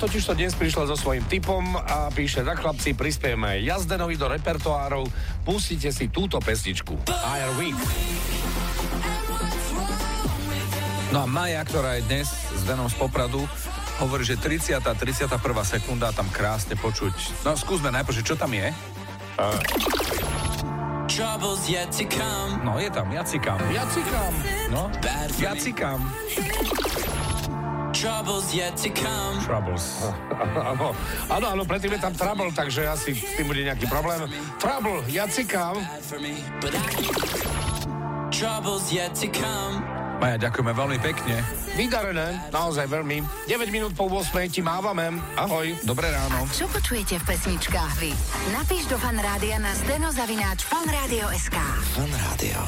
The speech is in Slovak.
totiž to dnes prišla so svojím typom a píše, tak chlapci, prispieme Jazdenovi do repertoárov, pustite si túto pesničku. Fire Week. No a Maja, ktorá je dnes s Denom z Popradu, hovorí, že 30. 31. sekunda tam krásne počuť. No skúsme najprv, že čo tam je? No je tam, jacikam. Jacikam. No, jacikam. Troubles yet to come. Troubles. Áno, áno, áno, predtým je tam trouble, takže asi s tým bude nejaký problém. Trouble, I Troubles yet to come. Maja, ďakujeme veľmi pekne. Vydarené, naozaj veľmi. 9 minút po 8 ti mávame. Ahoj. Dobré ráno. Čo počujete v pesničkách vy? Napíš do fanrádia na steno zavináč fanradio.sk. Fan Rádio.